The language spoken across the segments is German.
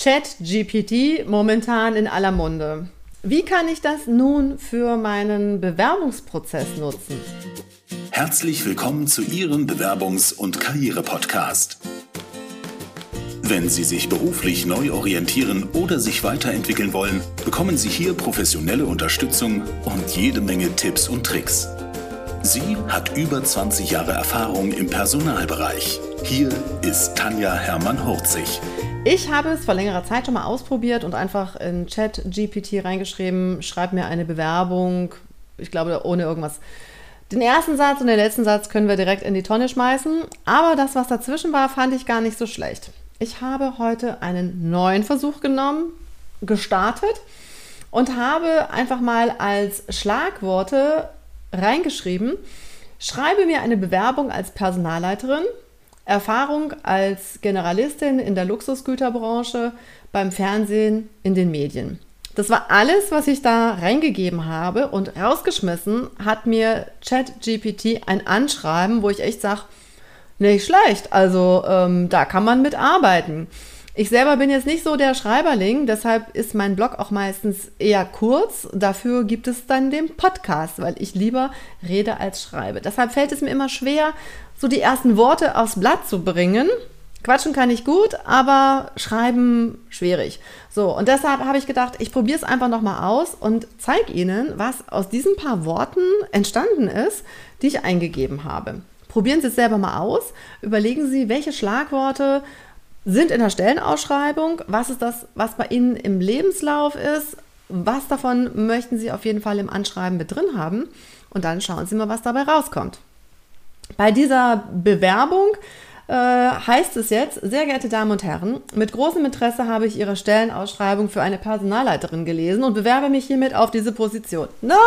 ChatGPT momentan in aller Munde. Wie kann ich das nun für meinen Bewerbungsprozess nutzen? Herzlich willkommen zu Ihrem Bewerbungs- und Karriere-Podcast. Wenn Sie sich beruflich neu orientieren oder sich weiterentwickeln wollen, bekommen Sie hier professionelle Unterstützung und jede Menge Tipps und Tricks. Sie hat über 20 Jahre Erfahrung im Personalbereich. Hier ist Tanja Hermann-Hurzig. Ich habe es vor längerer Zeit schon mal ausprobiert und einfach in Chat GPT reingeschrieben, schreib mir eine Bewerbung, ich glaube ohne irgendwas. Den ersten Satz und den letzten Satz können wir direkt in die Tonne schmeißen, aber das, was dazwischen war, fand ich gar nicht so schlecht. Ich habe heute einen neuen Versuch genommen, gestartet und habe einfach mal als Schlagworte reingeschrieben, schreibe mir eine Bewerbung als Personalleiterin, Erfahrung als Generalistin in der Luxusgüterbranche, beim Fernsehen, in den Medien. Das war alles, was ich da reingegeben habe und rausgeschmissen hat mir ChatGPT ein Anschreiben, wo ich echt sage, nicht schlecht, also ähm, da kann man mitarbeiten. Ich selber bin jetzt nicht so der Schreiberling, deshalb ist mein Blog auch meistens eher kurz. Dafür gibt es dann den Podcast, weil ich lieber rede als schreibe. Deshalb fällt es mir immer schwer, so die ersten Worte aufs Blatt zu bringen. Quatschen kann ich gut, aber schreiben schwierig. So, und deshalb habe ich gedacht, ich probiere es einfach nochmal aus und zeige Ihnen, was aus diesen paar Worten entstanden ist, die ich eingegeben habe. Probieren Sie es selber mal aus. Überlegen Sie, welche Schlagworte sind in der Stellenausschreibung. Was ist das, was bei Ihnen im Lebenslauf ist? Was davon möchten Sie auf jeden Fall im Anschreiben mit drin haben? Und dann schauen Sie mal, was dabei rauskommt. Bei dieser Bewerbung äh, heißt es jetzt, sehr geehrte Damen und Herren, mit großem Interesse habe ich Ihre Stellenausschreibung für eine Personalleiterin gelesen und bewerbe mich hiermit auf diese Position. Nein,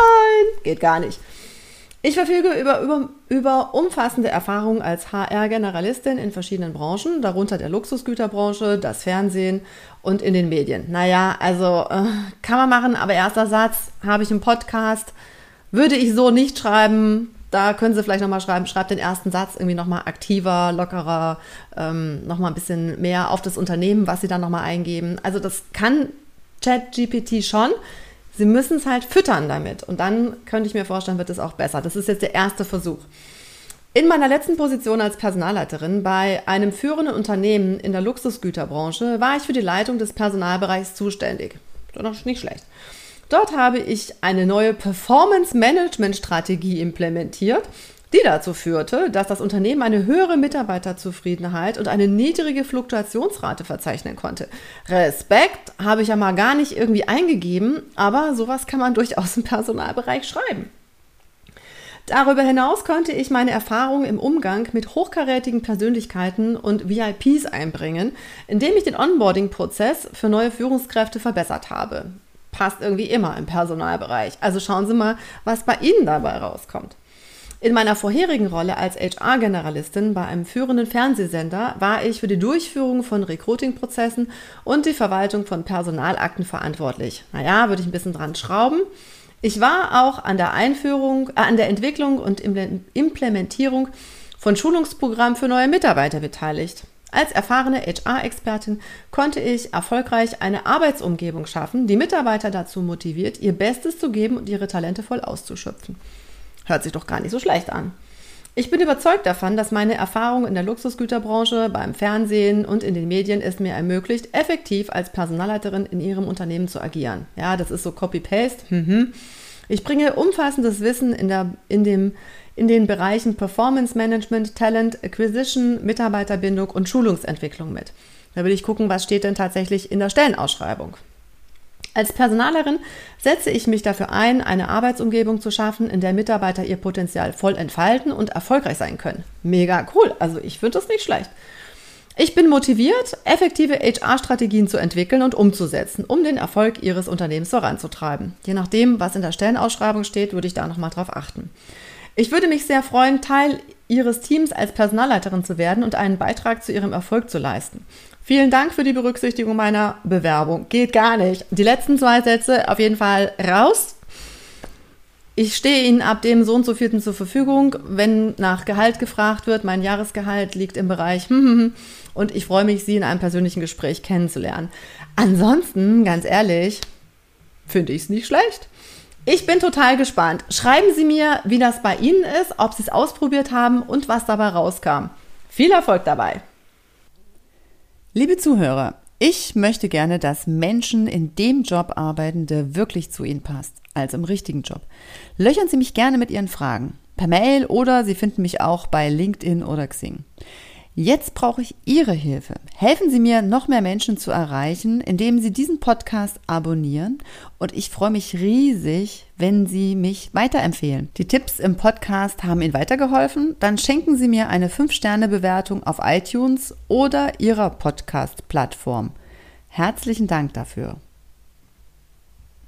geht gar nicht. Ich verfüge über, über, über umfassende Erfahrungen als HR-Generalistin in verschiedenen Branchen, darunter der Luxusgüterbranche, das Fernsehen und in den Medien. Naja, also äh, kann man machen, aber erster Satz habe ich im Podcast, würde ich so nicht schreiben. Da können Sie vielleicht nochmal schreiben, schreibt den ersten Satz irgendwie nochmal aktiver, lockerer, ähm, nochmal ein bisschen mehr auf das Unternehmen, was Sie dann nochmal eingeben. Also das kann ChatGPT schon. Sie müssen es halt füttern damit. Und dann könnte ich mir vorstellen, wird es auch besser. Das ist jetzt der erste Versuch. In meiner letzten Position als Personalleiterin bei einem führenden Unternehmen in der Luxusgüterbranche war ich für die Leitung des Personalbereichs zuständig. Ist nicht schlecht. Dort habe ich eine neue Performance-Management-Strategie implementiert, die dazu führte, dass das Unternehmen eine höhere Mitarbeiterzufriedenheit und eine niedrige Fluktuationsrate verzeichnen konnte. Respekt habe ich ja mal gar nicht irgendwie eingegeben, aber sowas kann man durchaus im Personalbereich schreiben. Darüber hinaus konnte ich meine Erfahrungen im Umgang mit hochkarätigen Persönlichkeiten und VIPs einbringen, indem ich den Onboarding-Prozess für neue Führungskräfte verbessert habe. Passt irgendwie immer im Personalbereich. Also schauen Sie mal, was bei Ihnen dabei rauskommt. In meiner vorherigen Rolle als HR-Generalistin bei einem führenden Fernsehsender war ich für die Durchführung von Recruiting-Prozessen und die Verwaltung von Personalakten verantwortlich. Naja, würde ich ein bisschen dran schrauben. Ich war auch an der Einführung, äh, an der Entwicklung und Implementierung von Schulungsprogrammen für neue Mitarbeiter beteiligt. Als erfahrene HR-Expertin konnte ich erfolgreich eine Arbeitsumgebung schaffen, die Mitarbeiter dazu motiviert, ihr Bestes zu geben und ihre Talente voll auszuschöpfen. Hört sich doch gar nicht so schlecht an. Ich bin überzeugt davon, dass meine Erfahrung in der Luxusgüterbranche, beim Fernsehen und in den Medien es mir ermöglicht, effektiv als Personalleiterin in ihrem Unternehmen zu agieren. Ja, das ist so Copy-Paste. Mhm. Ich bringe umfassendes Wissen in, der, in, dem, in den Bereichen Performance Management, Talent Acquisition, Mitarbeiterbindung und Schulungsentwicklung mit. Da will ich gucken, was steht denn tatsächlich in der Stellenausschreibung. Als Personalerin setze ich mich dafür ein, eine Arbeitsumgebung zu schaffen, in der Mitarbeiter ihr Potenzial voll entfalten und erfolgreich sein können. Mega cool, also ich finde das nicht schlecht. Ich bin motiviert, effektive HR-Strategien zu entwickeln und umzusetzen, um den Erfolg Ihres Unternehmens voranzutreiben. Je nachdem, was in der Stellenausschreibung steht, würde ich da nochmal drauf achten. Ich würde mich sehr freuen, Teil Ihres Teams als Personalleiterin zu werden und einen Beitrag zu Ihrem Erfolg zu leisten. Vielen Dank für die Berücksichtigung meiner Bewerbung. Geht gar nicht. Die letzten zwei Sätze auf jeden Fall raus. Ich stehe Ihnen ab dem so und so vierten zur Verfügung. Wenn nach Gehalt gefragt wird, mein Jahresgehalt liegt im Bereich hm, hm, hm. und ich freue mich, Sie in einem persönlichen Gespräch kennenzulernen. Ansonsten, ganz ehrlich, finde ich es nicht schlecht. Ich bin total gespannt. Schreiben Sie mir, wie das bei Ihnen ist, ob Sie es ausprobiert haben und was dabei rauskam. Viel Erfolg dabei! Liebe Zuhörer, ich möchte gerne, dass Menschen in dem Job arbeiten, der wirklich zu ihnen passt, also im richtigen Job. Löchern Sie mich gerne mit Ihren Fragen, per Mail oder Sie finden mich auch bei LinkedIn oder Xing. Jetzt brauche ich Ihre Hilfe. Helfen Sie mir, noch mehr Menschen zu erreichen, indem Sie diesen Podcast abonnieren. Und ich freue mich riesig, wenn Sie mich weiterempfehlen. Die Tipps im Podcast haben Ihnen weitergeholfen? Dann schenken Sie mir eine 5-Sterne-Bewertung auf iTunes oder Ihrer Podcast-Plattform. Herzlichen Dank dafür.